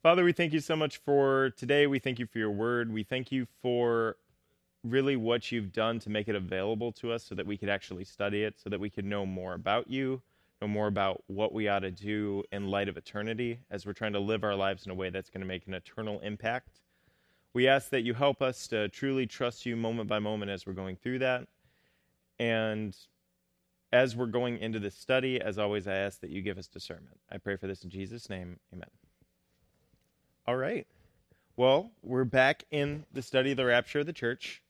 Father, we thank you so much for today. We thank you for your word. We thank you for really what you've done to make it available to us so that we could actually study it, so that we could know more about you, know more about what we ought to do in light of eternity as we're trying to live our lives in a way that's going to make an eternal impact. We ask that you help us to truly trust you moment by moment as we're going through that. And as we're going into this study, as always, I ask that you give us discernment. I pray for this in Jesus' name. Amen. All right. Well, we're back in the study of the rapture of the church.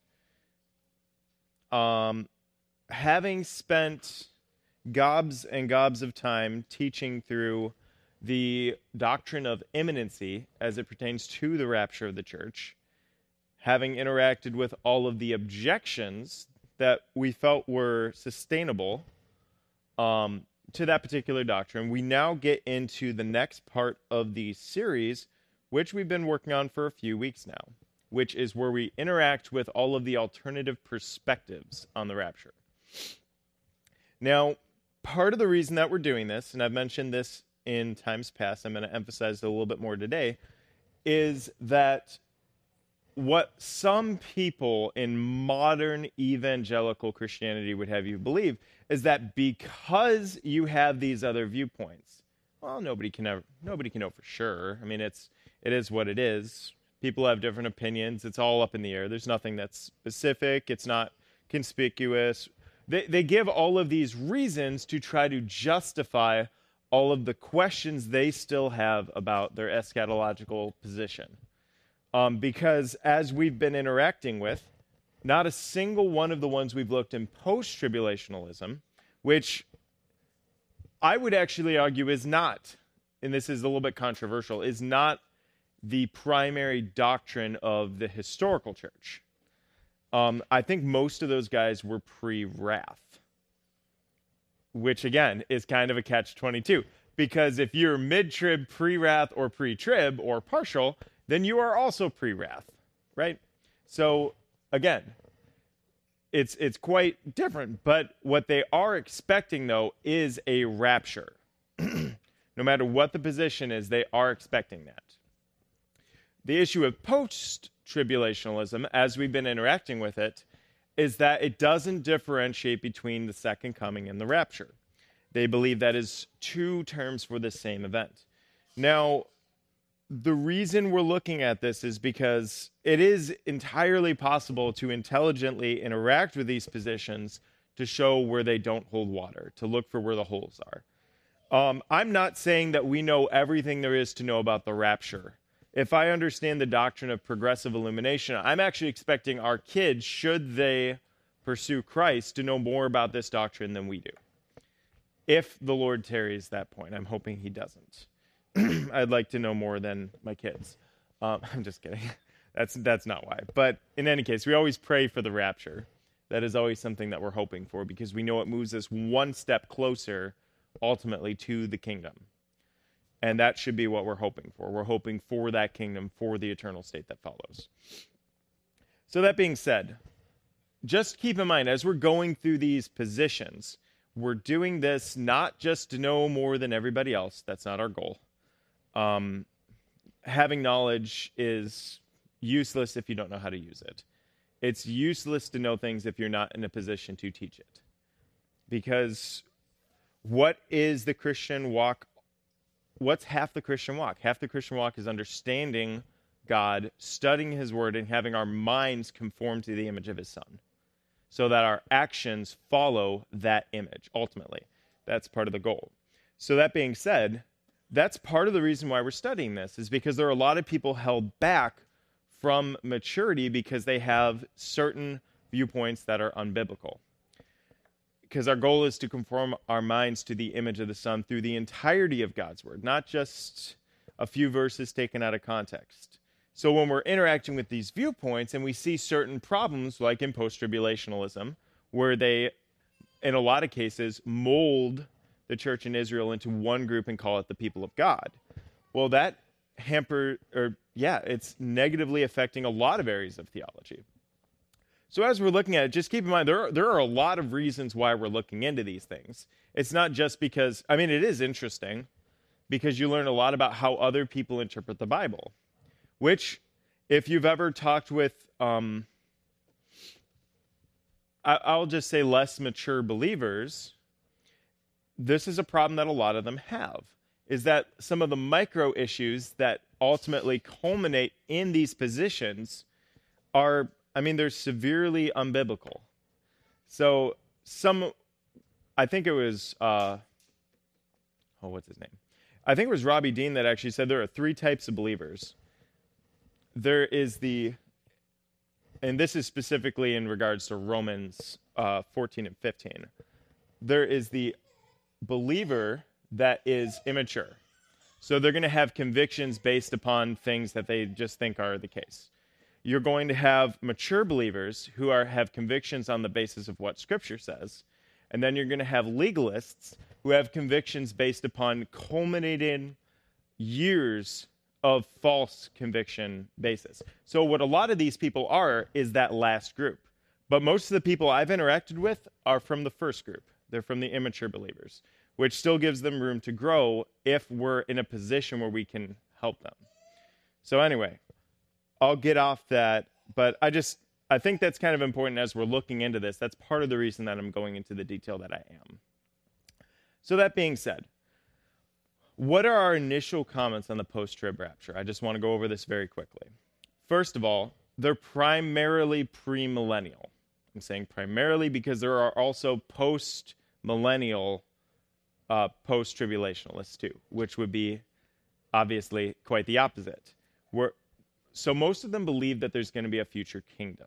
Um, having spent gobs and gobs of time teaching through the doctrine of imminency as it pertains to the rapture of the church, having interacted with all of the objections that we felt were sustainable um, to that particular doctrine, we now get into the next part of the series, which we've been working on for a few weeks now, which is where we interact with all of the alternative perspectives on the rapture. Now, part of the reason that we're doing this, and I've mentioned this in times past, I'm going to emphasize it a little bit more today, is that what some people in modern evangelical Christianity would have you believe is that because you have these other viewpoints, well, nobody can ever, nobody can know for sure. I mean, it's it is what it is. People have different opinions. It's all up in the air. There's nothing that's specific. It's not conspicuous. They they give all of these reasons to try to justify all of the questions they still have about their eschatological position. Um, because as we've been interacting with, not a single one of the ones we've looked in post tribulationalism, which I would actually argue is not, and this is a little bit controversial, is not the primary doctrine of the historical church. Um, I think most of those guys were pre wrath, which again is kind of a catch 22. Because if you're mid trib, pre wrath, or pre trib, or partial, then you are also pre wrath, right? So again, it's it's quite different. But what they are expecting though is a rapture. no matter what the position is, they are expecting that. The issue of post tribulationalism, as we've been interacting with it, is that it doesn't differentiate between the second coming and the rapture. They believe that is two terms for the same event. Now, the reason we're looking at this is because it is entirely possible to intelligently interact with these positions to show where they don't hold water, to look for where the holes are. Um, I'm not saying that we know everything there is to know about the rapture. If I understand the doctrine of progressive illumination, I'm actually expecting our kids, should they pursue Christ, to know more about this doctrine than we do. If the Lord tarries that point, I'm hoping he doesn't. I'd like to know more than my kids. Um, I'm just kidding. That's that's not why. But in any case, we always pray for the rapture. That is always something that we're hoping for because we know it moves us one step closer, ultimately, to the kingdom. And that should be what we're hoping for. We're hoping for that kingdom, for the eternal state that follows. So, that being said, just keep in mind as we're going through these positions, we're doing this not just to know more than everybody else. That's not our goal um, having knowledge is useless if you don't know how to use it. It's useless to know things if you're not in a position to teach it. Because what is the Christian walk? What's half the Christian walk? Half the Christian walk is understanding God, studying His Word, and having our minds conform to the image of His Son so that our actions follow that image ultimately. That's part of the goal. So, that being said, that's part of the reason why we're studying this is because there are a lot of people held back from maturity because they have certain viewpoints that are unbiblical because our goal is to conform our minds to the image of the son through the entirety of god's word not just a few verses taken out of context so when we're interacting with these viewpoints and we see certain problems like in post-tribulationalism where they in a lot of cases mold the church in Israel into one group and call it the people of God. Well, that hamper or yeah, it's negatively affecting a lot of areas of theology. So as we're looking at it, just keep in mind there are, there are a lot of reasons why we're looking into these things. It's not just because I mean it is interesting because you learn a lot about how other people interpret the Bible, which, if you've ever talked with, um, I, I'll just say less mature believers, this is a problem that a lot of them have. Is that some of the micro issues that ultimately culminate in these positions are, I mean, they're severely unbiblical. So, some, I think it was, uh, oh, what's his name? I think it was Robbie Dean that actually said there are three types of believers. There is the, and this is specifically in regards to Romans uh, 14 and 15. There is the believer that is immature. So they're going to have convictions based upon things that they just think are the case. You're going to have mature believers who are have convictions on the basis of what scripture says. And then you're going to have legalists who have convictions based upon culminating years of false conviction basis. So, what a lot of these people are is that last group. But most of the people I've interacted with are from the first group, they're from the immature believers, which still gives them room to grow if we're in a position where we can help them. So, anyway, I'll get off that, but I just I think that's kind of important as we're looking into this. That's part of the reason that I'm going into the detail that I am. So, that being said, what are our initial comments on the post trib rapture? I just want to go over this very quickly. First of all, they're primarily premillennial. I'm saying primarily because there are also post millennial, uh, post tribulationalists too, which would be obviously quite the opposite. We're, so most of them believe that there's going to be a future kingdom.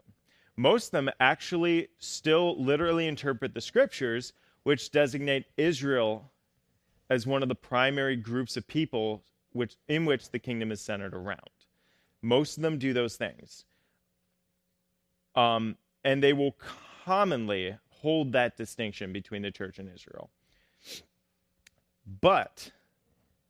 Most of them actually still literally interpret the scriptures which designate Israel as one of the primary groups of people which, in which the kingdom is centered around. Most of them do those things. Um, and they will commonly hold that distinction between the church and Israel. But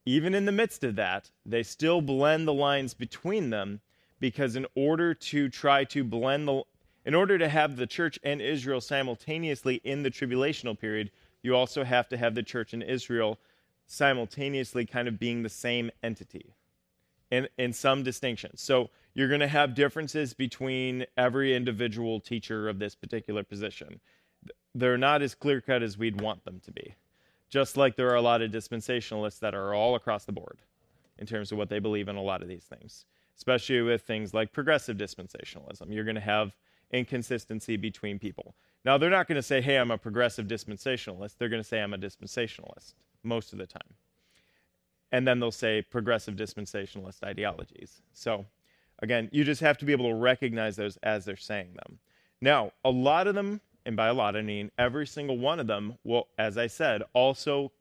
even in the midst of that, they still blend the lines between them because in order to try to blend the in order to have the church and Israel simultaneously in the tribulational period, you also have to have the church and Israel simultaneously kind of being the same entity in, in some distinctions. So you're going to have differences between every individual teacher of this particular position. They're not as clear cut as we'd want them to be. Just like there are a lot of dispensationalists that are all across the board in terms of what they believe in a lot of these things, especially with things like progressive dispensationalism. You're going to have inconsistency between people. Now, they're not going to say, hey, I'm a progressive dispensationalist. They're going to say, I'm a dispensationalist most of the time. And then they'll say progressive dispensationalist ideologies. So, again, you just have to be able to recognize those as they're saying them. Now, a lot of them, and by a lot I mean every single one of them, will, as I said, also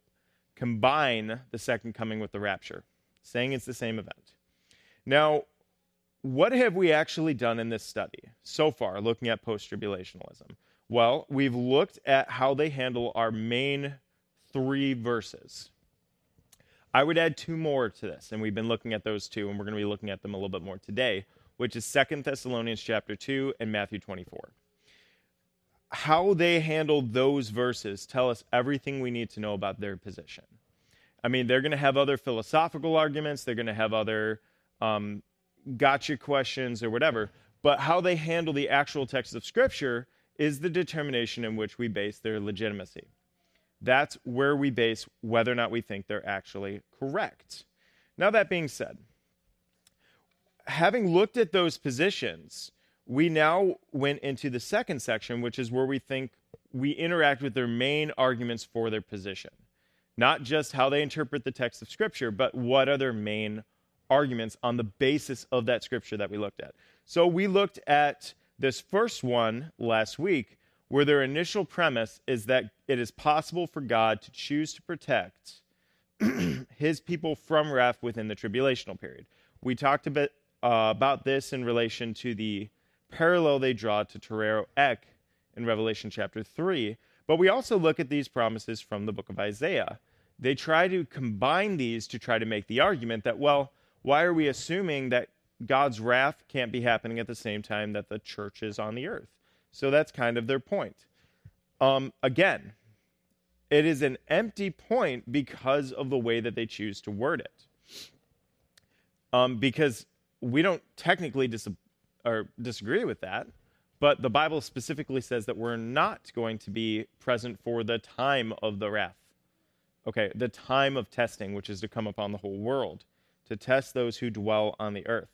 combine the second coming with the rapture, saying it's the same event. Now, what have we actually done in this study so far, looking at post tribulationalism? Well, we've looked at how they handle our main three verses. I would add two more to this, and we've been looking at those two, and we're going to be looking at them a little bit more today, which is Second Thessalonians chapter 2 and Matthew 24. How they handle those verses tell us everything we need to know about their position. I mean, they're going to have other philosophical arguments, they're going to have other um, gotcha questions or whatever, but how they handle the actual text of Scripture is the determination in which we base their legitimacy. That's where we base whether or not we think they're actually correct. Now, that being said, having looked at those positions, we now went into the second section, which is where we think we interact with their main arguments for their position. Not just how they interpret the text of Scripture, but what are their main arguments on the basis of that scripture that we looked at. So we looked at this first one last week, where their initial premise is that it is possible for God to choose to protect his people from wrath within the tribulational period. We talked a bit uh, about this in relation to the parallel they draw to Tereo Ek in Revelation chapter 3, but we also look at these promises from the book of Isaiah. They try to combine these to try to make the argument that, well, why are we assuming that God's wrath can't be happening at the same time that the church is on the earth? So that's kind of their point. Um, again, it is an empty point because of the way that they choose to word it. Um, because we don't technically dis- or disagree with that, but the Bible specifically says that we're not going to be present for the time of the wrath. Okay, the time of testing, which is to come upon the whole world, to test those who dwell on the earth.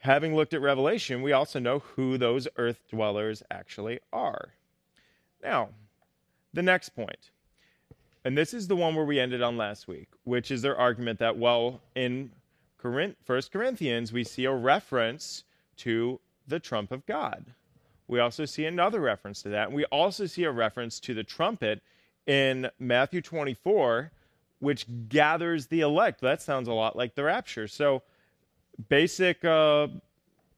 Having looked at Revelation, we also know who those earth dwellers actually are. Now, the next point, and this is the one where we ended on last week, which is their argument that, well, in First Corinthians, we see a reference to the trump of God. We also see another reference to that. And we also see a reference to the trumpet in Matthew 24, which gathers the elect. That sounds a lot like the rapture. So, basic uh,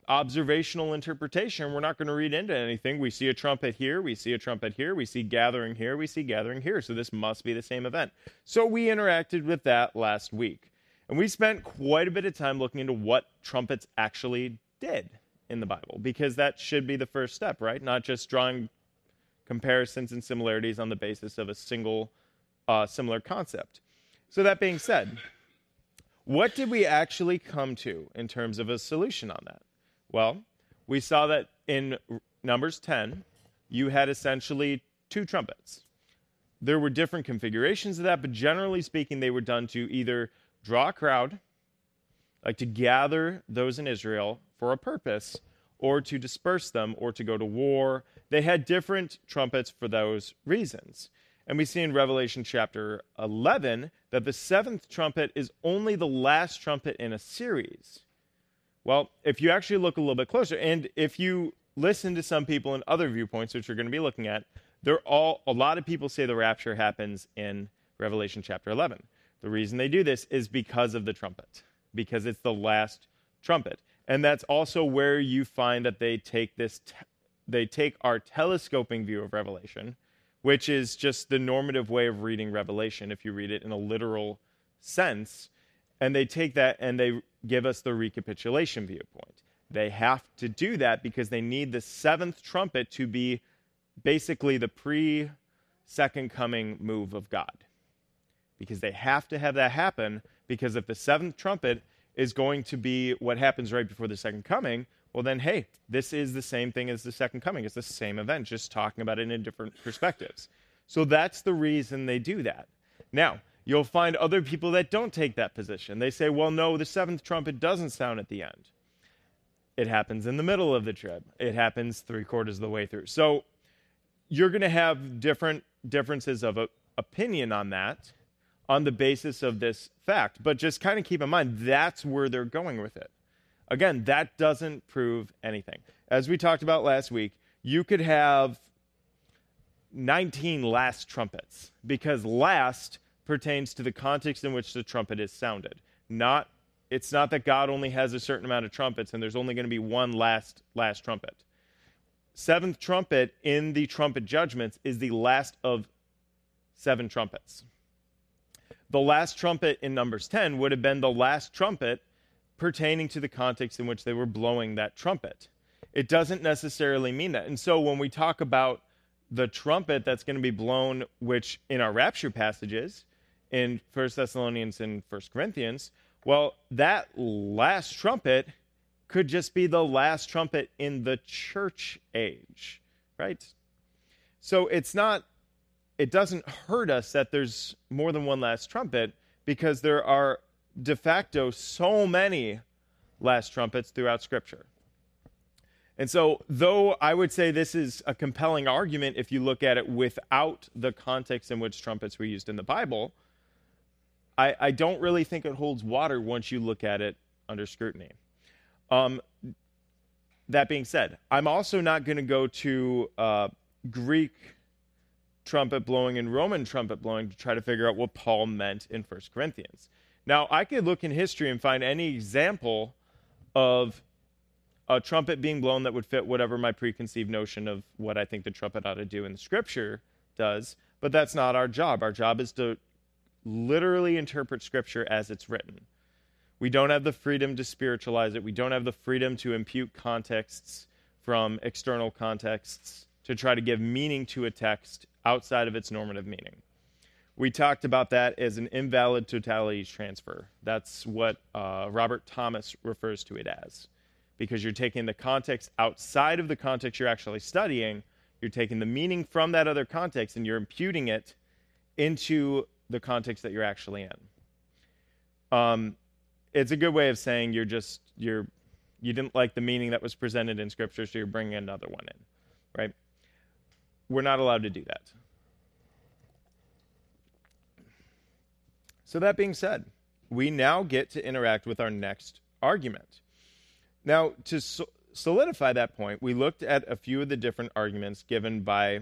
observational interpretation, we're not going to read into anything. We see a trumpet here, we see a trumpet here, we see gathering here, we see gathering here. So this must be the same event. So we interacted with that last week. And we spent quite a bit of time looking into what trumpets actually did in the Bible, because that should be the first step, right? Not just drawing comparisons and similarities on the basis of a single uh, similar concept. So, that being said, what did we actually come to in terms of a solution on that? Well, we saw that in Numbers 10, you had essentially two trumpets. There were different configurations of that, but generally speaking, they were done to either draw a crowd, like to gather those in Israel for a purpose, or to disperse them, or to go to war. They had different trumpets for those reasons. And we see in Revelation chapter 11 that the seventh trumpet is only the last trumpet in a series. Well, if you actually look a little bit closer, and if you listen to some people in other viewpoints, which you're going to be looking at, they're all a lot of people say the rapture happens in Revelation chapter 11. The reason they do this is because of the trumpet, because it's the last trumpet. And that's also where you find that they take this te- they take our telescoping view of Revelation, which is just the normative way of reading Revelation if you read it in a literal sense, and they take that and they give us the recapitulation viewpoint. They have to do that because they need the seventh trumpet to be basically the pre second coming move of God. Because they have to have that happen, because if the seventh trumpet is going to be what happens right before the second coming, well, then, hey, this is the same thing as the second coming. It's the same event, just talking about it in different perspectives. So that's the reason they do that. Now, You'll find other people that don't take that position. They say, well, no, the seventh trumpet doesn't sound at the end. It happens in the middle of the trib, it happens three quarters of the way through. So you're going to have different differences of uh, opinion on that on the basis of this fact. But just kind of keep in mind, that's where they're going with it. Again, that doesn't prove anything. As we talked about last week, you could have 19 last trumpets because last pertains to the context in which the trumpet is sounded. Not it's not that God only has a certain amount of trumpets and there's only going to be one last last trumpet. Seventh trumpet in the trumpet judgments is the last of seven trumpets. The last trumpet in Numbers 10 would have been the last trumpet pertaining to the context in which they were blowing that trumpet. It doesn't necessarily mean that. And so when we talk about the trumpet that's going to be blown, which in our rapture passages, in First Thessalonians and First Corinthians, well, that last trumpet could just be the last trumpet in the church age, right? So it's not, it doesn't hurt us that there's more than one last trumpet because there are de facto so many last trumpets throughout Scripture. And so, though I would say this is a compelling argument if you look at it without the context in which trumpets were used in the Bible, I, I don't really think it holds water once you look at it under scrutiny. Um, that being said, I'm also not going to go to uh, Greek trumpet blowing and Roman trumpet blowing to try to figure out what Paul meant in 1 Corinthians. Now, I could look in history and find any example of a trumpet being blown that would fit whatever my preconceived notion of what I think the trumpet ought to do in the scripture does, but that's not our job. Our job is to literally interpret Scripture as it's written. We don't have the freedom to spiritualize it. We don't have the freedom to impute contexts from external contexts to try to give meaning to a text outside of its normative meaning. We talked about that as an invalid totality transfer. That's what uh, Robert Thomas refers to it as, because you're taking the context outside of the context you're actually studying. You're taking the meaning from that other context and you're imputing it into the context that you're actually in. Um, it's a good way of saying you're just you're you didn't like the meaning that was presented in scripture so you're bringing another one in right we're not allowed to do that so that being said we now get to interact with our next argument now to so- solidify that point we looked at a few of the different arguments given by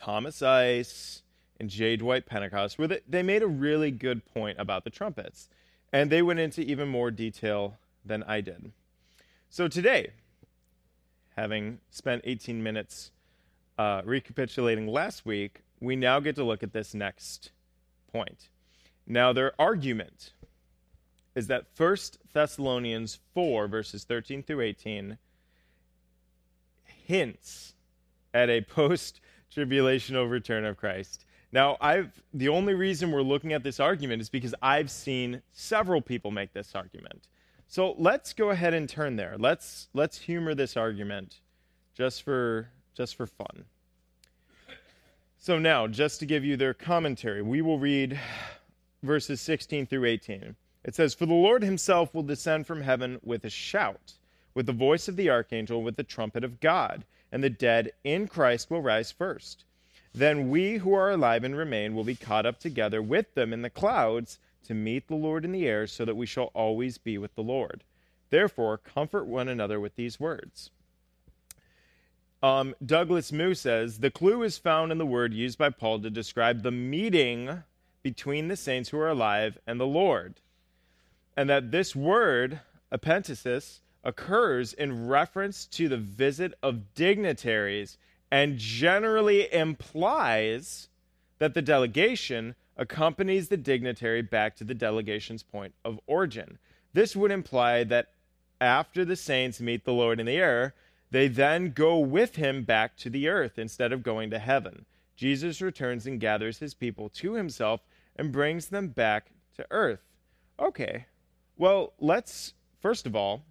thomas ice and j dwight pentecost where they made a really good point about the trumpets and they went into even more detail than I did. So today, having spent 18 minutes uh, recapitulating last week, we now get to look at this next point. Now, their argument is that 1 Thessalonians 4, verses 13 through 18, hints at a post tribulational return of Christ. Now, I've the only reason we're looking at this argument is because I've seen several people make this argument. So let's go ahead and turn there. Let's let's humor this argument just for just for fun. So now, just to give you their commentary, we will read verses 16 through 18. It says, For the Lord himself will descend from heaven with a shout, with the voice of the archangel, with the trumpet of God, and the dead in Christ will rise first. Then we who are alive and remain will be caught up together with them in the clouds to meet the Lord in the air, so that we shall always be with the Lord. Therefore, comfort one another with these words. Um, Douglas Moo says the clue is found in the word used by Paul to describe the meeting between the saints who are alive and the Lord. And that this word, apantesis, occurs in reference to the visit of dignitaries and generally implies that the delegation accompanies the dignitary back to the delegation's point of origin. This would imply that after the saints meet the Lord in the air, they then go with him back to the earth instead of going to heaven. Jesus returns and gathers his people to himself and brings them back to earth. Okay, well, let's first of all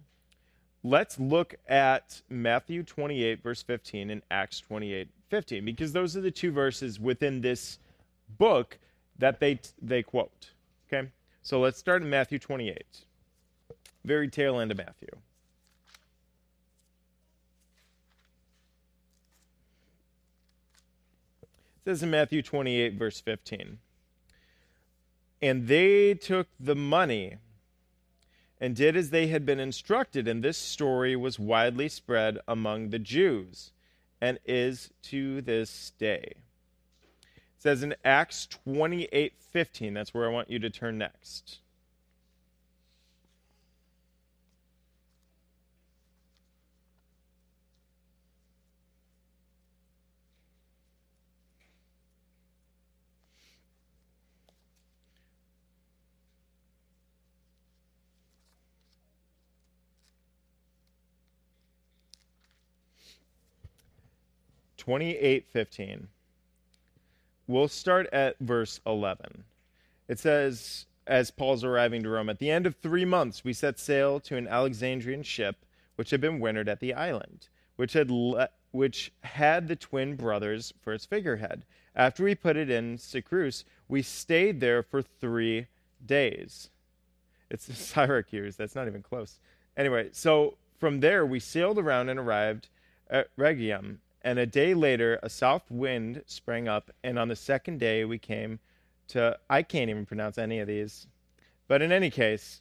let's look at Matthew 28, verse 15, and Acts 28, 15, because those are the two verses within this book that they, they quote. Okay? So let's start in Matthew 28, very tail end of Matthew. It says in Matthew 28, verse 15, and they took the money and did as they had been instructed, and this story was widely spread among the Jews and is to this day. It says in Acts 28 15, that's where I want you to turn next. 28:15. We'll start at verse 11. It says as Paul's arriving to Rome, at the end of 3 months we set sail to an Alexandrian ship which had been wintered at the island, which had le- which had the twin brothers for its figurehead. After we put it in Cyprus, we stayed there for 3 days. It's Syracuse, that's not even close. Anyway, so from there we sailed around and arrived at Rhegium and a day later, a south wind sprang up, and on the second day, we came to. I can't even pronounce any of these. But in any case,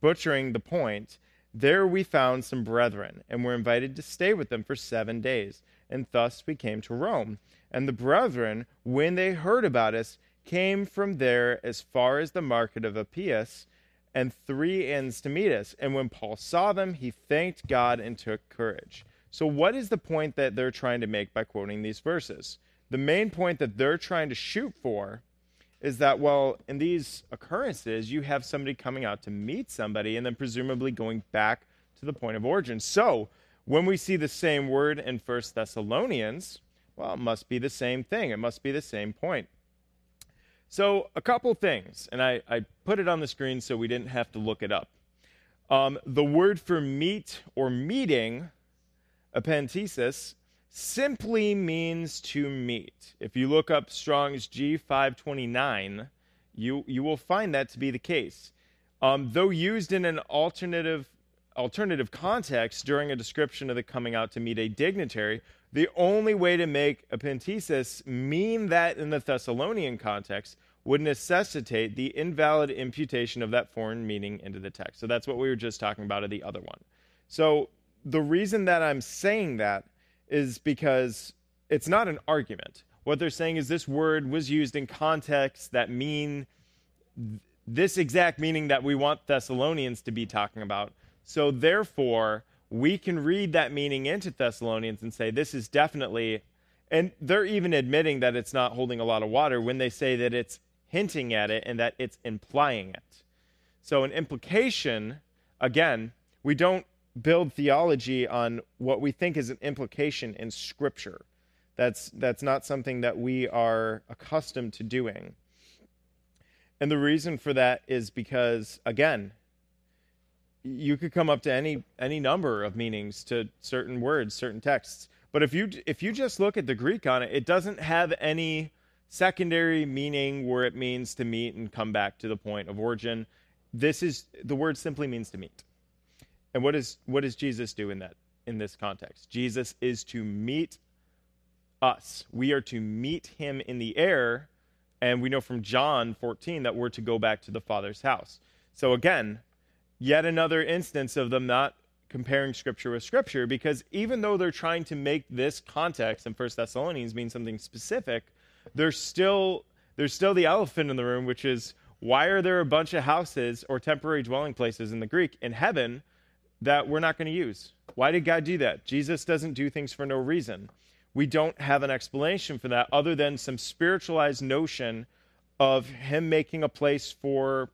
butchering the point, there we found some brethren, and were invited to stay with them for seven days. And thus we came to Rome. And the brethren, when they heard about us, came from there as far as the market of Appius and three inns to meet us. And when Paul saw them, he thanked God and took courage. So, what is the point that they're trying to make by quoting these verses? The main point that they're trying to shoot for is that, well, in these occurrences, you have somebody coming out to meet somebody and then presumably going back to the point of origin. So, when we see the same word in First Thessalonians, Well, it must be the same thing. It must be the same point. So, a couple things, and I, I put it on the screen so we didn't have to look it up. Um, the word for meet or meeting, apantesis, simply means to meet. If you look up Strong's G529, you, you will find that to be the case. Um, though used in an alternative alternative context during a description of the coming out to meet a dignitary, the only way to make apantesis mean that in the Thessalonian context would necessitate the invalid imputation of that foreign meaning into the text. So that's what we were just talking about in the other one. So the reason that I'm saying that is because it's not an argument. What they're saying is this word was used in contexts that mean this exact meaning that we want Thessalonians to be talking about. So therefore, we can read that meaning into Thessalonians and say this is definitely and they're even admitting that it's not holding a lot of water when they say that it's hinting at it and that it's implying it. So, an implication, again, we don't build theology on what we think is an implication in Scripture. That's, that's not something that we are accustomed to doing. And the reason for that is because, again, you could come up to any any number of meanings to certain words, certain texts. But if you if you just look at the Greek on it, it doesn't have any secondary meaning where it means to meet and come back to the point of origin. This is the word simply means to meet. And what is what does Jesus do in that in this context? Jesus is to meet us. We are to meet him in the air, and we know from John 14 that we're to go back to the Father's house. So again, yet another instance of them not comparing scripture with scripture because even though they're trying to make this context in First Thessalonians mean something specific, there's still there's still the elephant in the room, which is why are there a bunch of houses or temporary dwelling places in the Greek in heaven that we're not going to use? Why did God do that? Jesus doesn't do things for no reason. We don't have an explanation for that other than some spiritualized notion of him making a place for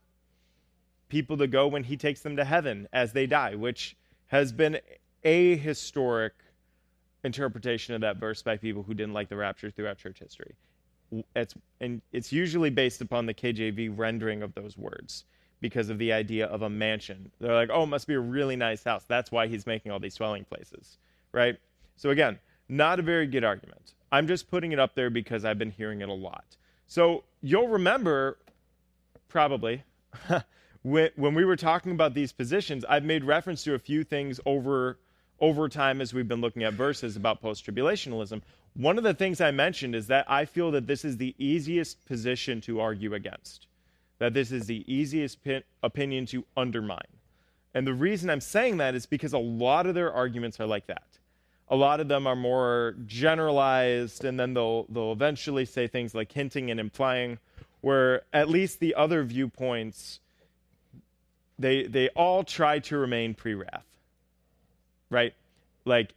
people to go when he takes them to heaven as they die, which has been a historic interpretation of that verse by people who didn't like the rapture throughout church history it's and it's usually based upon the KJV rendering of those words because of the idea of a mansion. They're like, "Oh, it must be a really nice house. That's why he's making all these dwelling places." Right? So again, not a very good argument. I'm just putting it up there because I've been hearing it a lot. So you'll remember probably when, when we were talking about these positions, I've made reference to a few things over over time as we've been looking at verses about post tribulationalism. One of the things I mentioned is that I feel that this is the easiest position to argue against, that this is the easiest pin- opinion to undermine. And the reason I'm saying that is because a lot of their arguments are like that. A lot of them are more generalized, and then they'll, they'll eventually say things like hinting and implying, where at least the other viewpoints, they, they all try to remain pre wrath, right? Like,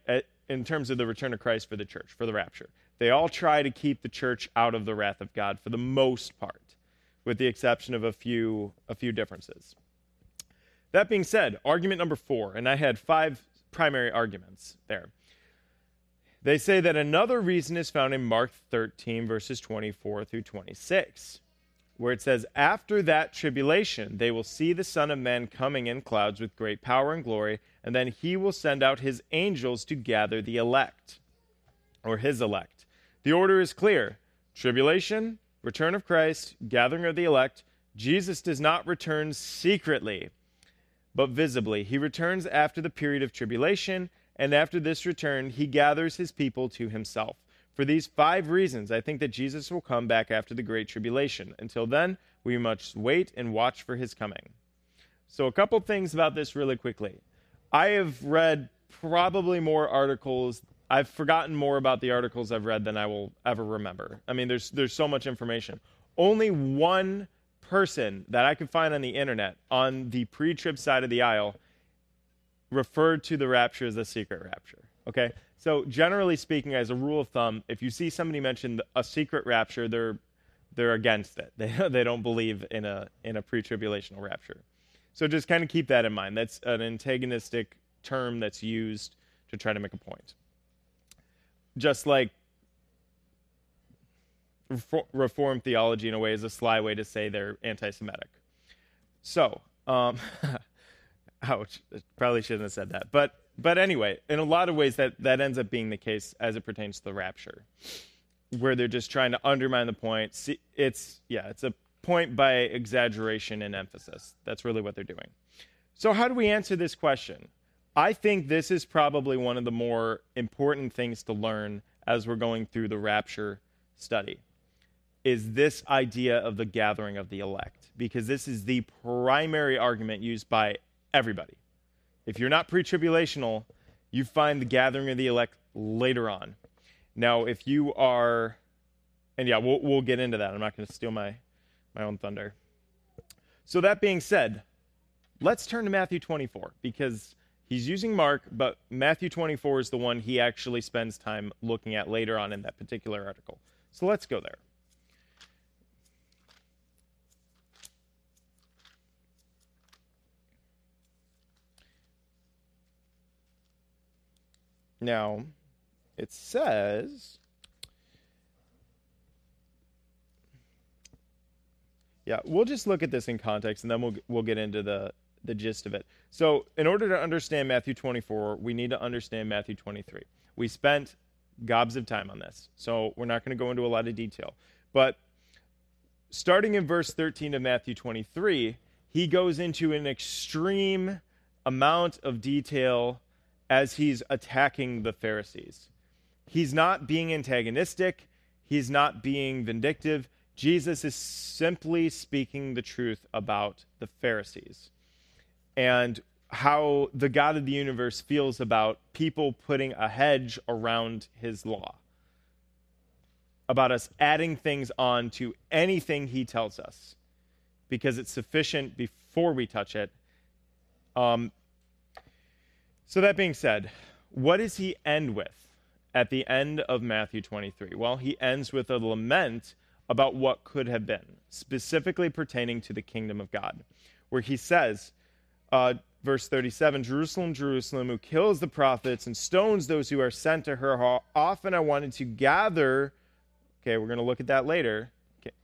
in terms of the return of Christ for the church, for the rapture. They all try to keep the church out of the wrath of God for the most part, with the exception of a few a few differences. That being said, argument number 4, and I had five primary arguments there. They say that another reason is found in Mark 13 verses 24 through 26 where it says, After that tribulation, they will see the Son of Man coming in clouds with great power and glory, and then he will send out his angels to gather the elect, or his elect. The order is clear tribulation, return of Christ, gathering of the elect. Jesus does not return secretly, but visibly. He returns after the period of tribulation, and after this return, he gathers his people to himself. For these five reasons, I think that Jesus will come back after the Great Tribulation. Until then, we must wait and watch for his coming. So, a couple things about this really quickly. I have read probably more articles. I've forgotten more about the articles I've read than I will ever remember. I mean, there's there's so much information. Only one person that I could find on the internet on the pre-trib side of the aisle referred to the rapture as a secret rapture. Okay, so generally speaking, as a rule of thumb, if you see somebody mention a secret rapture, they're they're against it. They they don't believe in a in a pre-tribulational rapture. So just kind of keep that in mind. That's an antagonistic term that's used to try to make a point. Just like reform theology in a way is a sly way to say they're anti-Semitic. So, um, ouch, probably shouldn't have said that. But but anyway, in a lot of ways, that that ends up being the case as it pertains to the rapture, where they're just trying to undermine the point. See, it's yeah, it's a point by exaggeration and emphasis. That's really what they're doing. So, how do we answer this question? I think this is probably one of the more important things to learn as we're going through the rapture study is this idea of the gathering of the elect because this is the primary argument used by everybody. If you're not pre-tribulational, you find the gathering of the elect later on. Now, if you are and yeah, we'll we'll get into that. I'm not going to steal my my own thunder. So that being said, let's turn to Matthew 24 because He's using Mark, but Matthew 24 is the one he actually spends time looking at later on in that particular article. So let's go there. Now, it says. Yeah, we'll just look at this in context and then we'll we'll get into the the gist of it. So, in order to understand Matthew 24, we need to understand Matthew 23. We spent gobs of time on this, so we're not going to go into a lot of detail. But starting in verse 13 of Matthew 23, he goes into an extreme amount of detail as he's attacking the Pharisees. He's not being antagonistic, he's not being vindictive. Jesus is simply speaking the truth about the Pharisees and how the God of the universe feels about people putting a hedge around his law, about us adding things on to anything he tells us because it's sufficient before we touch it. Um, so, that being said, what does he end with at the end of Matthew 23? Well, he ends with a lament about what could have been, specifically pertaining to the kingdom of God, where he says, uh, verse 37 Jerusalem, Jerusalem, who kills the prophets and stones those who are sent to her, how often I wanted to gather. Okay, we're going to look at that later. Okay.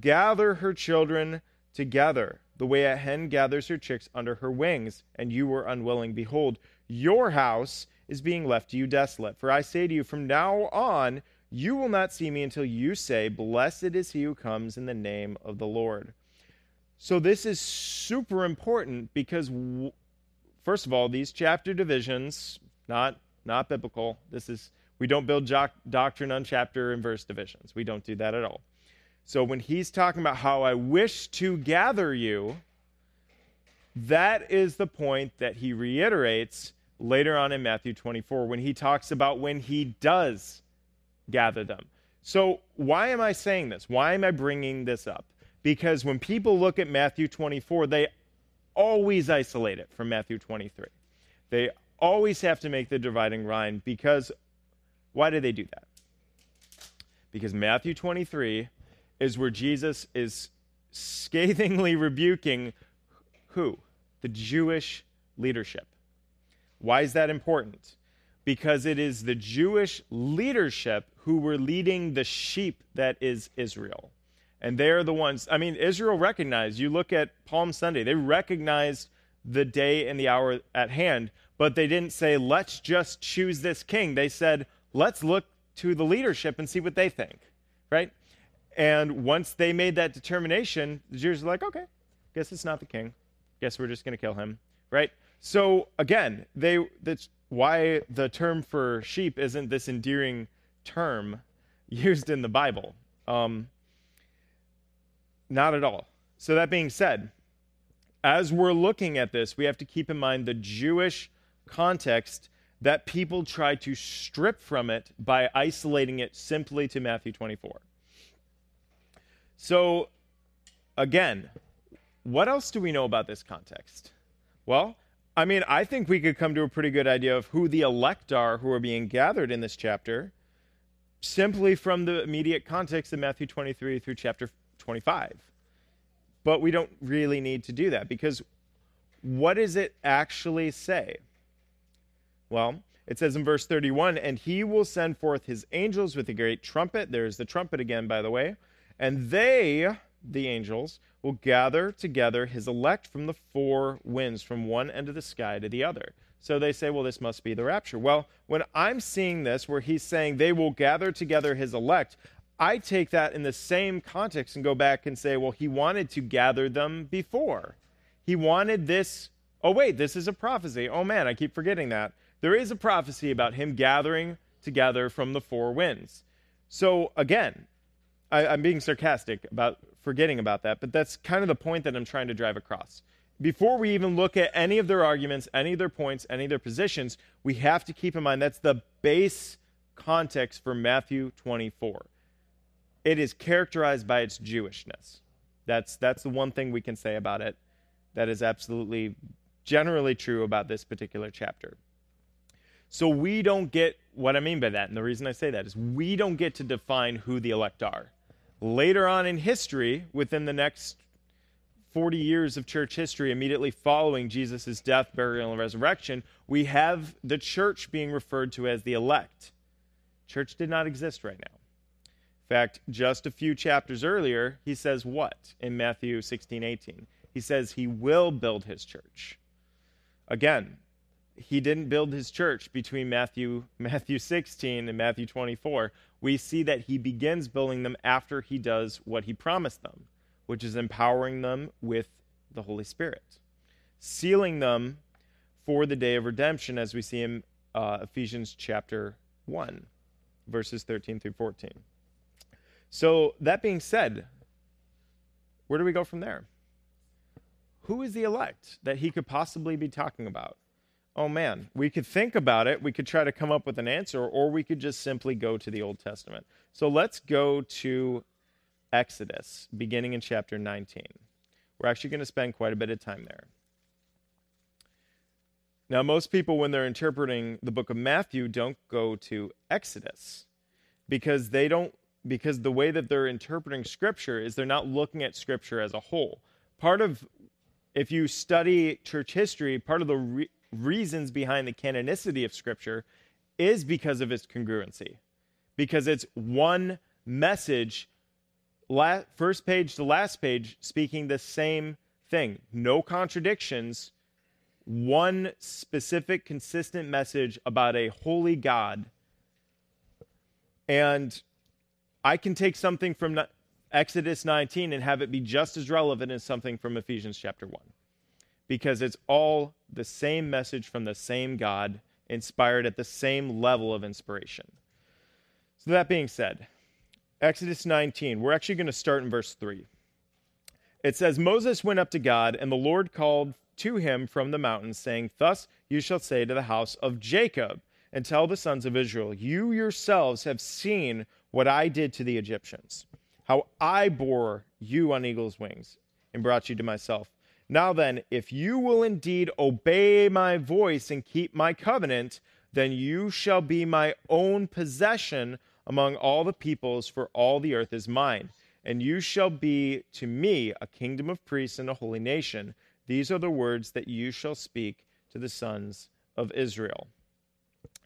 Gather her children together, the way a hen gathers her chicks under her wings, and you were unwilling. Behold, your house is being left to you desolate. For I say to you, from now on, you will not see me until you say, Blessed is he who comes in the name of the Lord. So this is super important because first of all, these chapter divisions not not biblical. This is we don't build joc- doctrine on chapter and verse divisions. We don't do that at all. So when he's talking about how I wish to gather you, that is the point that he reiterates later on in Matthew 24 when he talks about when he does gather them. So, why am I saying this? Why am I bringing this up? Because when people look at Matthew 24, they always isolate it from Matthew 23. They always have to make the dividing line because why do they do that? Because Matthew 23 is where Jesus is scathingly rebuking who? The Jewish leadership. Why is that important? Because it is the Jewish leadership who were leading the sheep that is Israel. And they're the ones, I mean, Israel recognized, you look at Palm Sunday, they recognized the day and the hour at hand, but they didn't say, let's just choose this king. They said, let's look to the leadership and see what they think, right? And once they made that determination, the Jews are like, okay, guess it's not the king. Guess we're just going to kill him, right? So again, they that's why the term for sheep isn't this endearing term used in the Bible. Um, not at all. So, that being said, as we're looking at this, we have to keep in mind the Jewish context that people try to strip from it by isolating it simply to Matthew 24. So, again, what else do we know about this context? Well, I mean, I think we could come to a pretty good idea of who the elect are who are being gathered in this chapter simply from the immediate context of Matthew 23 through chapter 25. But we don't really need to do that because what does it actually say? Well, It says in verse 31 And he will send forth his angels with a great trumpet. There's the trumpet again, by the way. And they, the angels, will gather together his elect from the four winds, from one end of the sky to the other. So they say, well, this must be the rapture. Well, when I'm seeing this, where he's saying they will gather together his elect, I take that in the same context and go back and say, well, he wanted to gather them before. He wanted this. Oh, wait, this is a prophecy. Oh, man, I keep forgetting that. There is a prophecy about him gathering together from the four winds. So, again, I, I'm being sarcastic about forgetting about that, but that's kind of the point that I'm trying to drive across. Before we even look at any of their arguments, any of their points, any of their positions, we have to keep in mind that's the base context for Matthew 24. It is characterized by its Jewishness. That's, that's the one thing we can say about it that is absolutely generally true about this particular chapter. So we don't get what I mean by that. And the reason I say that is we don't get to define who the elect are later on in history, within the next 40 years of church history, immediately following Jesus' death, burial, and resurrection, we have the church being referred to as the elect. Church did not exist right now. Fact, just a few chapters earlier, he says what in Matthew 16, 18? He says he will build his church. Again, he didn't build his church between Matthew Matthew 16 and Matthew 24. We see that he begins building them after he does what he promised them, which is empowering them with the Holy Spirit, sealing them for the day of redemption, as we see in uh, Ephesians chapter 1, verses 13 through 14. So, that being said, where do we go from there? Who is the elect that he could possibly be talking about? oh man, we could think about it, we could try to come up with an answer, or we could just simply go to the Old Testament. So let's go to Exodus, beginning in chapter 19. We're actually going to spend quite a bit of time there. Now, most people, when they're interpreting the book of Matthew, don't go to Exodus because they don't, because the way that they're interpreting Scripture is they're not looking at Scripture as a whole. Part of, if you study church history, part of the re- reasons behind the canonicity of Scripture is because of its congruency, because it's one message, la- first page to last page, speaking the same thing. No contradictions, one specific, consistent message about a holy God. And I can take something from Exodus 19 and have it be just as relevant as something from Ephesians chapter 1 because it's all the same message from the same God, inspired at the same level of inspiration. So, that being said, Exodus 19, we're actually going to start in verse 3. It says, Moses went up to God, and the Lord called to him from the mountain, saying, Thus you shall say to the house of Jacob, and tell the sons of Israel, You yourselves have seen what I did to the Egyptians, how I bore you on eagle's wings and brought you to myself. Now then, if you will indeed obey my voice and keep my covenant, then you shall be my own possession among all the peoples, for all the earth is mine. And you shall be to me a kingdom of priests and a holy nation. These are the words that you shall speak to the sons of Israel.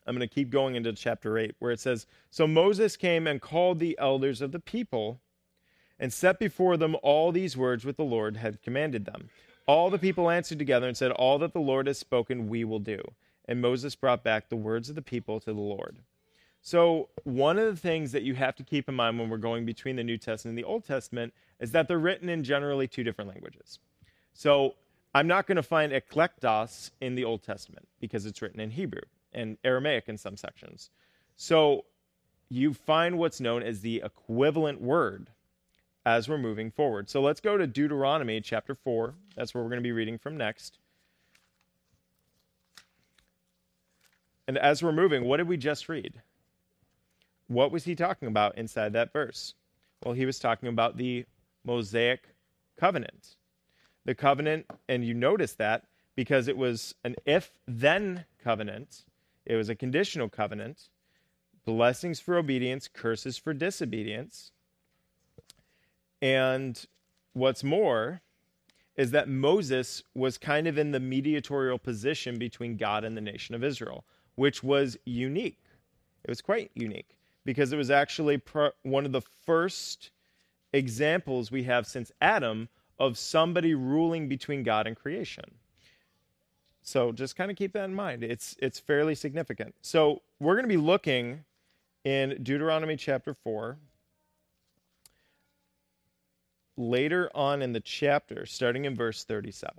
I'm going to keep going into chapter 8, where it says So Moses came and called the elders of the people and set before them all these words which the Lord had commanded them. All the people answered together and said, All that the Lord has spoken, we will do. And Moses brought back the words of the people to the Lord. So, one of the things that you have to keep in mind when we're going between the New Testament and the Old Testament is that they're written in generally two different languages. So, I'm not going to find eklektos in the Old Testament because it's written in Hebrew and Aramaic in some sections. So, you find what's known as the equivalent word as we're moving forward. So let's go to Deuteronomy chapter 4. That's where we're going to be reading from next. And as we're moving, what did we just read? What was he talking about inside that verse? Well, he was talking about the Mosaic covenant. The covenant, and you notice that because it was an if then covenant, it was a conditional covenant. Blessings for obedience, curses for disobedience. And what's more is that Moses was kind of in the mediatorial position between God and the nation of Israel. which was unique. It was quite unique because it was actually one of the first examples we have since Adam of somebody ruling between God and creation. So just kind of keep that in mind. It's it's fairly significant. So we're going to be looking in Deuteronomy chapter 4 later on in the chapter starting in verse 37.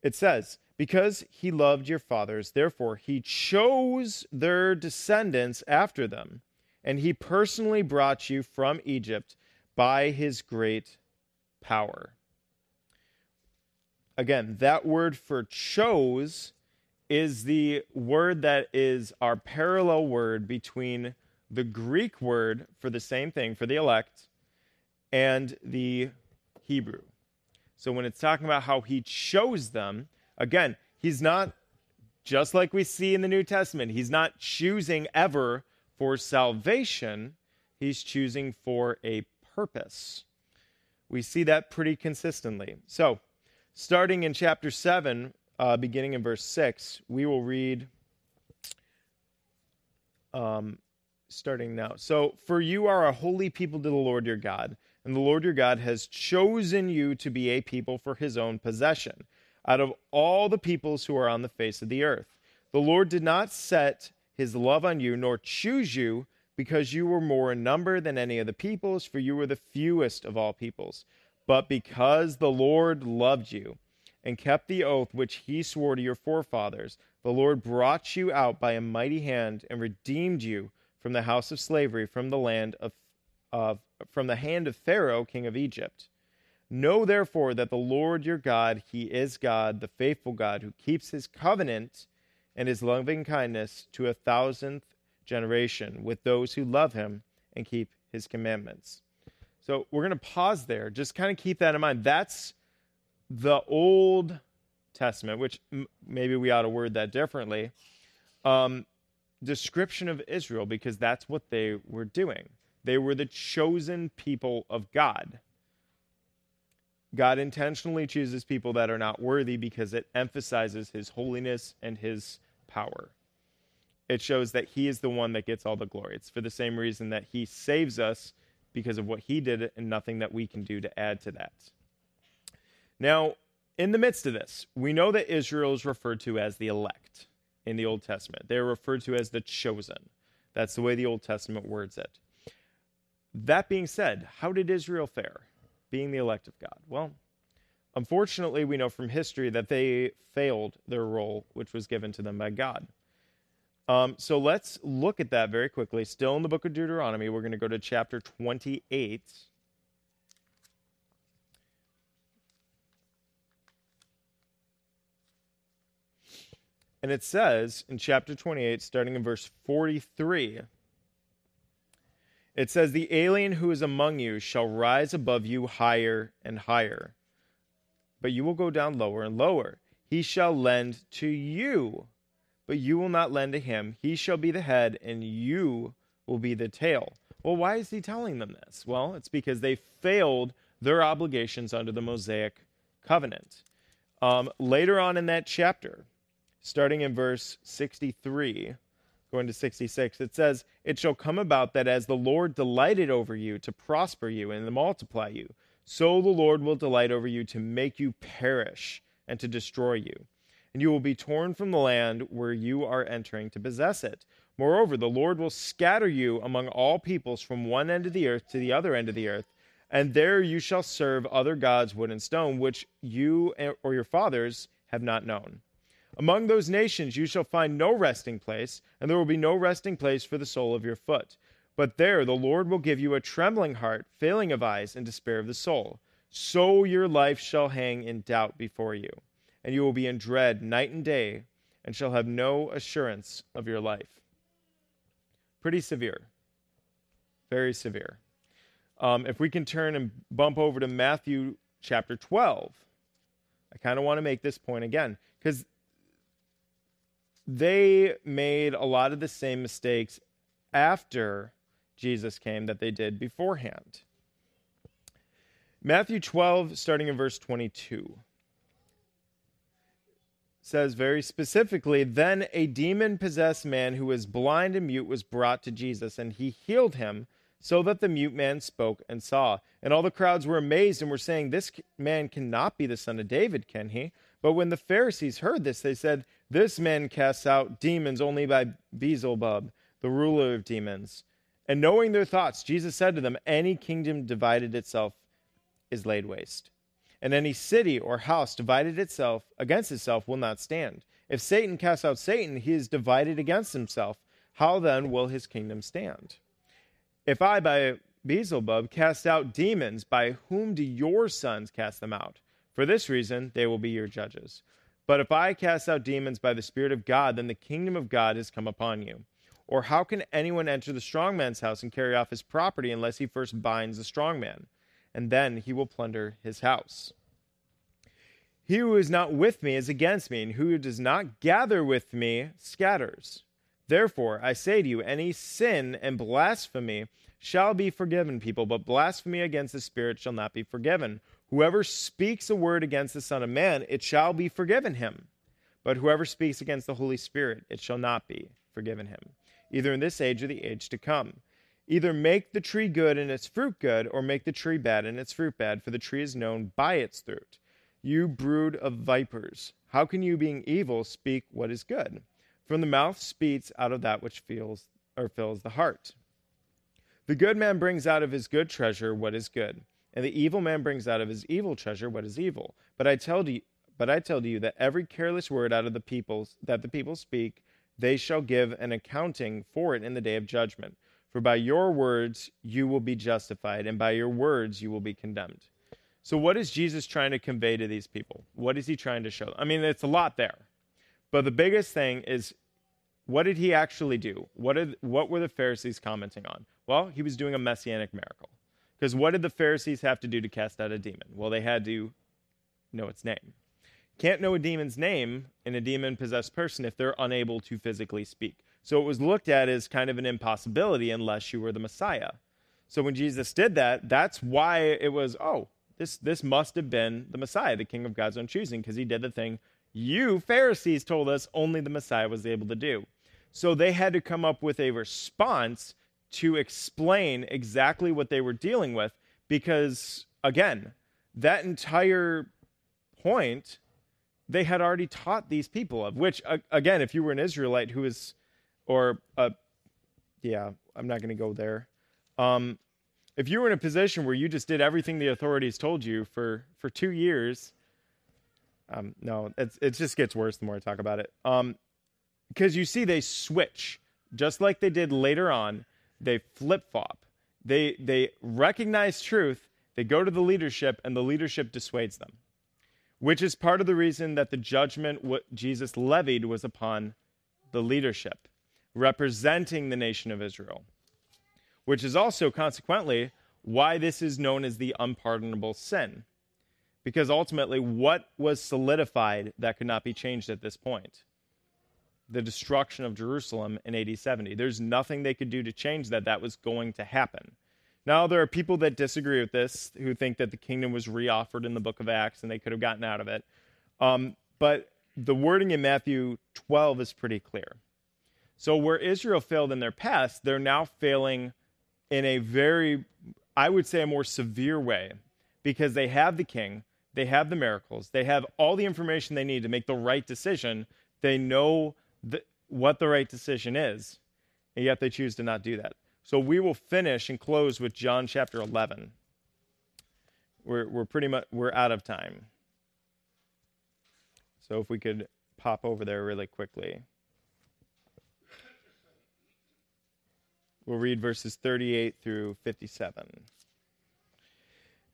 It says, "Because he loved your fathers, therefore he chose their descendants after them, and he personally brought you from Egypt by his great power. Again, that word for chose is the word that is our parallel word between the Greek word for the same thing, for the elect, and the Hebrew. So when it's talking about how he chose them, again, he's not, just like we see in the New Testament, he's not choosing ever for salvation, he's choosing for a purpose. We see that pretty consistently. So, starting in chapter 7, uh, beginning in verse 6, we will read um, starting now. So, for you are a holy people to the Lord your God, and the Lord your God has chosen you to be a people for his own possession out of all the peoples who are on the face of the earth. The Lord did not set his love on you, nor choose you because you were more in number than any of the peoples, for you were the fewest of all peoples. But because the Lord loved you and kept the oath which he swore to your forefathers, the Lord brought you out by a mighty hand and redeemed you from the house of slavery, from the land of, of from the hand of Pharaoh, king of Egypt. Know therefore that the Lord your God, he is God, the faithful God, who keeps his covenant and his loving kindness to a thousandth generation with those who love him and keep his commandments. So we're going to pause there. Just kind of keep that in mind. That's the Old Testament, which m- maybe we ought to word that differently. Um, description of Israel, because that's what they were doing. They were the chosen people of God. God intentionally chooses people that are not worthy because it emphasizes his holiness and his power it shows that he is the one that gets all the glory. It's for the same reason that he saves us because of what he did and nothing that we can do to add to that. Now, in the midst of this, we know that Israel is referred to as the elect in the Old Testament. They're referred to as the chosen. That's the way the Old Testament words it. That being said, how did Israel fare, being the elect of God? Well, unfortunately, we know from history that they failed their role, which was given to them by God. Um, so let's look at that very quickly. Still in the book of Deuteronomy, we're going to go to chapter 28. And it says in chapter 28, starting in verse 43, it says, The alien who is among you shall rise above you higher and higher, but you will go down lower and lower. He shall lend to you but you will not lend to him. He shall be the head, and you will be the tail. Well, why is he telling them this? Well, it's because they failed their obligations under the Mosaic covenant. Um, later on in that chapter, starting in verse 63, going to 66, it says, It shall come about that as the Lord delighted over you to prosper you and to multiply you, so the Lord will delight over you to make you perish and to destroy you and you will be torn from the land where you are entering to possess it. Moreover, the Lord will scatter you among all peoples from one end of the earth to the other end of the earth, and there you shall serve other gods, wood and stone, which you or your fathers have not known. Among those nations you shall find no resting place, and there will be no resting place for the sole of your foot. But there the Lord will give you a trembling heart, failing of eyes, and despair of the soul. So your life shall hang in doubt before you and you will be in dread night and day, and shall have no assurance of your life. Pretty severe. Very severe. Um, if we can turn and bump over to Matthew chapter 12, I kind of want to make this point again because they made a lot of the same mistakes after Jesus came that they did beforehand. Matthew 12, starting in verse 22 says very specifically Then a demon possessed man who was blind and mute was brought to Jesus, and he healed him so that the mute man spoke and saw. And all the crowds were amazed and were saying, This man cannot be the son of David, can he? But when the Pharisees heard this, they said, This man casts out demons only by Beelzebub, the ruler of demons. And knowing their thoughts, Jesus said to them, Any kingdom divided itself is laid waste and any city or house divided itself against itself will not stand. If Satan casts out Satan, he is divided against himself. How then will his kingdom stand? If I, by Beelzebub, cast out demons, by whom do your sons cast them out? For this reason, they will be your judges. But if I cast out demons by the Spirit of God, then the kingdom of God has come upon you. Or how can anyone enter the strong man's house and carry off his property unless he first binds the strong man? And then he will plunder his house. He who is not with me is against me, and who does not gather with me scatters. Therefore, I say to you, any sin and blasphemy shall be forgiven people, but blasphemy against the Spirit shall not be forgiven. Whoever speaks a word against the Son of Man, it shall be forgiven him. But whoever speaks against the Holy Spirit, it shall not be forgiven him, either in this age or the age to come. Either make the tree good and its fruit good, or make the tree bad and its fruit bad, for the tree is known by its fruit. You brood of vipers, how can you, being evil, speak what is good? From the mouth speaks out of that which feels or fills the heart. The good man brings out of his good treasure what is good, and the evil man brings out of his evil treasure what is evil. But I tell you, but I tell you that every careless word out of the people's that the people speak, they shall give an accounting for it in the day of judgment. For by your words you will be justified, and by your words you will be condemned. So, what is Jesus trying to convey to these people? What is he trying to show? I mean, it's a lot there. But the biggest thing is what did he actually do? What, did, what were the Pharisees commenting on? Well, he was doing a messianic miracle. Because what did the Pharisees have to do to cast out a demon? Well, they had to know its name. Can't know a demon's name in a demon possessed person if they're unable to physically speak. So it was looked at as kind of an impossibility unless you were the Messiah. So when Jesus did that, that's why it was, oh, this, this must have been the Messiah, the King of God's own choosing, because he did the thing you Pharisees told us only the Messiah was able to do. So they had to come up with a response to explain exactly what they were dealing with, because again, that entire point they had already taught these people of, which, again, if you were an Israelite who was or uh, yeah, I'm not going to go there. Um, if you were in a position where you just did everything the authorities told you for for two years, um, no, it's, it just gets worse the more I talk about it. Um, because you see, they switch just like they did later on. They flip flop. They they recognize truth. They go to the leadership, and the leadership dissuades them, which is part of the reason that the judgment what Jesus levied was upon the leadership representing the nation of Israel, which is also consequently why this is known as the unpardonable sin. Because ultimately, what was solidified that could not be changed at this point? The destruction of Jerusalem in AD 70. There's nothing they could do to change that. That was going to happen. Now, there are people that disagree with this who think that the kingdom was reoffered in the book of Acts and they could have gotten out of it. Um, but the wording in Matthew 12 is pretty clear. So, where Israel failed in their past, they're now failing in a very, I would say, a more severe way because they have the king, they have the miracles, they have all the information they need to make the right decision. They know the, what the right decision is, and yet they choose to not do that. So, we will finish and close with John chapter 11. We're, we're pretty much we're out of time. So if we could pop over there really quickly. We'll read verses 38 through 57. It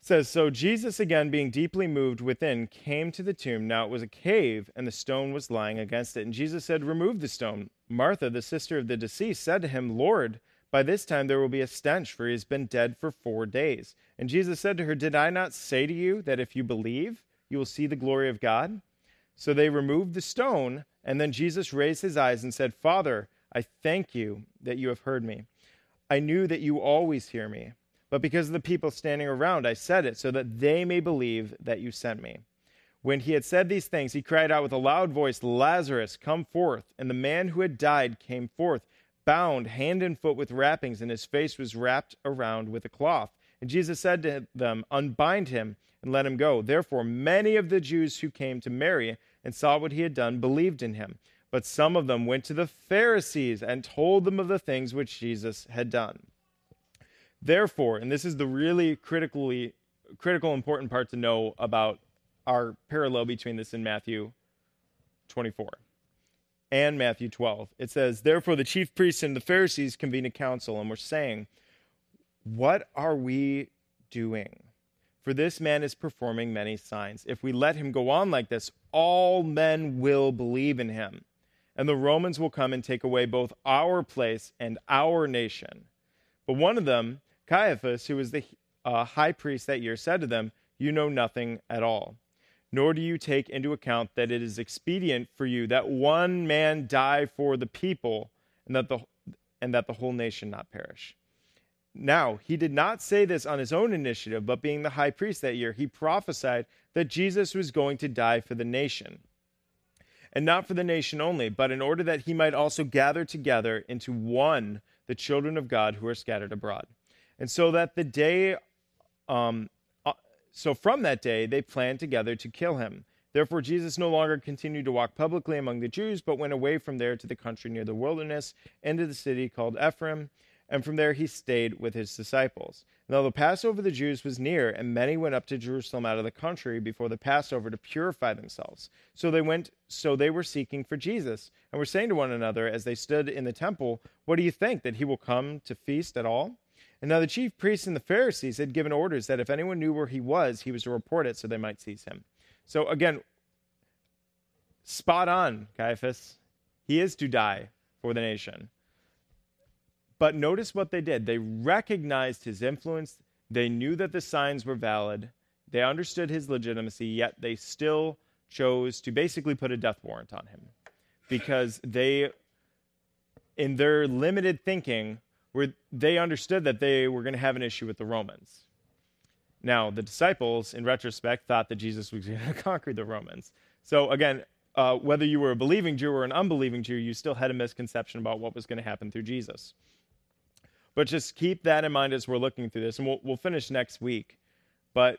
says, So Jesus, again being deeply moved within, came to the tomb. Now it was a cave, and the stone was lying against it. And Jesus said, Remove the stone. Martha, the sister of the deceased, said to him, Lord, by this time there will be a stench, for he has been dead for four days. And Jesus said to her, Did I not say to you that if you believe, you will see the glory of God? So they removed the stone, and then Jesus raised his eyes and said, Father, I thank you that you have heard me. I knew that you always hear me, but because of the people standing around, I said it so that they may believe that you sent me. When he had said these things, he cried out with a loud voice, Lazarus, come forth. And the man who had died came forth, bound hand and foot with wrappings, and his face was wrapped around with a cloth. And Jesus said to them, Unbind him and let him go. Therefore, many of the Jews who came to Mary and saw what he had done believed in him. But some of them went to the Pharisees and told them of the things which Jesus had done. Therefore, and this is the really critically critical important part to know about our parallel between this in Matthew 24 and Matthew 12. It says, Therefore, the chief priests and the Pharisees convened a council and were saying, What are we doing? For this man is performing many signs. If we let him go on like this, all men will believe in him. And the Romans will come and take away both our place and our nation. But one of them, Caiaphas, who was the uh, high priest that year, said to them, You know nothing at all nor do you take into account that it is expedient for you that one man die for the people and that the and that the whole nation not perish. Now, he did not say this on his own initiative, but being the high priest that year, he prophesied that Jesus was going to die for the nation. And not for the nation only, but in order that he might also gather together into one the children of God who are scattered abroad. And so that the day um, so from that day, they planned together to kill him. Therefore, Jesus no longer continued to walk publicly among the Jews, but went away from there to the country near the wilderness, into the city called Ephraim, and from there he stayed with his disciples. Now the Passover of the Jews was near, and many went up to Jerusalem out of the country before the Passover to purify themselves. So they went, so they were seeking for Jesus, and were saying to one another as they stood in the temple, What do you think, that he will come to feast at all? And now the chief priests and the Pharisees had given orders that if anyone knew where he was, he was to report it so they might seize him. So again, spot on, Caiaphas. He is to die for the nation. But notice what they did. They recognized his influence. They knew that the signs were valid. They understood his legitimacy, yet they still chose to basically put a death warrant on him because they, in their limited thinking, where they understood that they were going to have an issue with the Romans. Now, the disciples, in retrospect, thought that Jesus was going to conquer the Romans. So, again, uh, whether you were a believing Jew or an unbelieving Jew, you still had a misconception about what was going to happen through Jesus. But just keep that in mind as we're looking through this, and we'll, we'll finish next week. But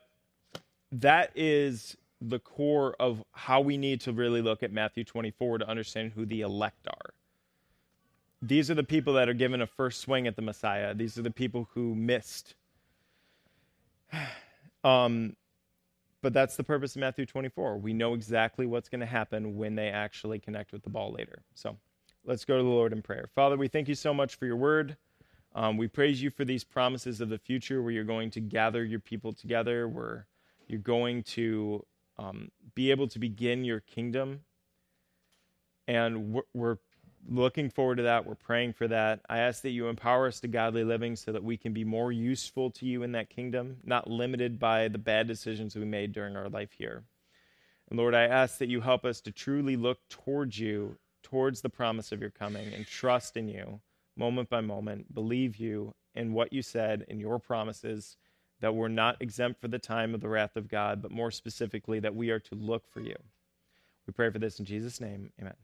that is the core of how we need to really look at Matthew 24 to understand who the elect are these are the people that are given a first swing at the Messiah. These are the people who missed. Um, but that's the purpose of Matthew 24. We know exactly what's going to happen when they actually connect with the ball later. So let's go to the Lord in prayer. Father, we thank you so much for your word. Um, we praise you for these promises of the future where you're going to gather your people together, where you're going to um, be able to begin your kingdom. And we're, we're looking forward to that. We're praying for that. I ask that you empower us to godly living so that we can be more useful to you in that kingdom, not limited by the bad decisions we made during our life here. And Lord, I ask that you help us to truly look towards you, towards the promise of your coming, and trust in you moment by moment, believe you in what you said in your promises, that we're not exempt for the time of the wrath of God, but more specifically, that we are to look for you. We pray for this in Jesus' name. Amen.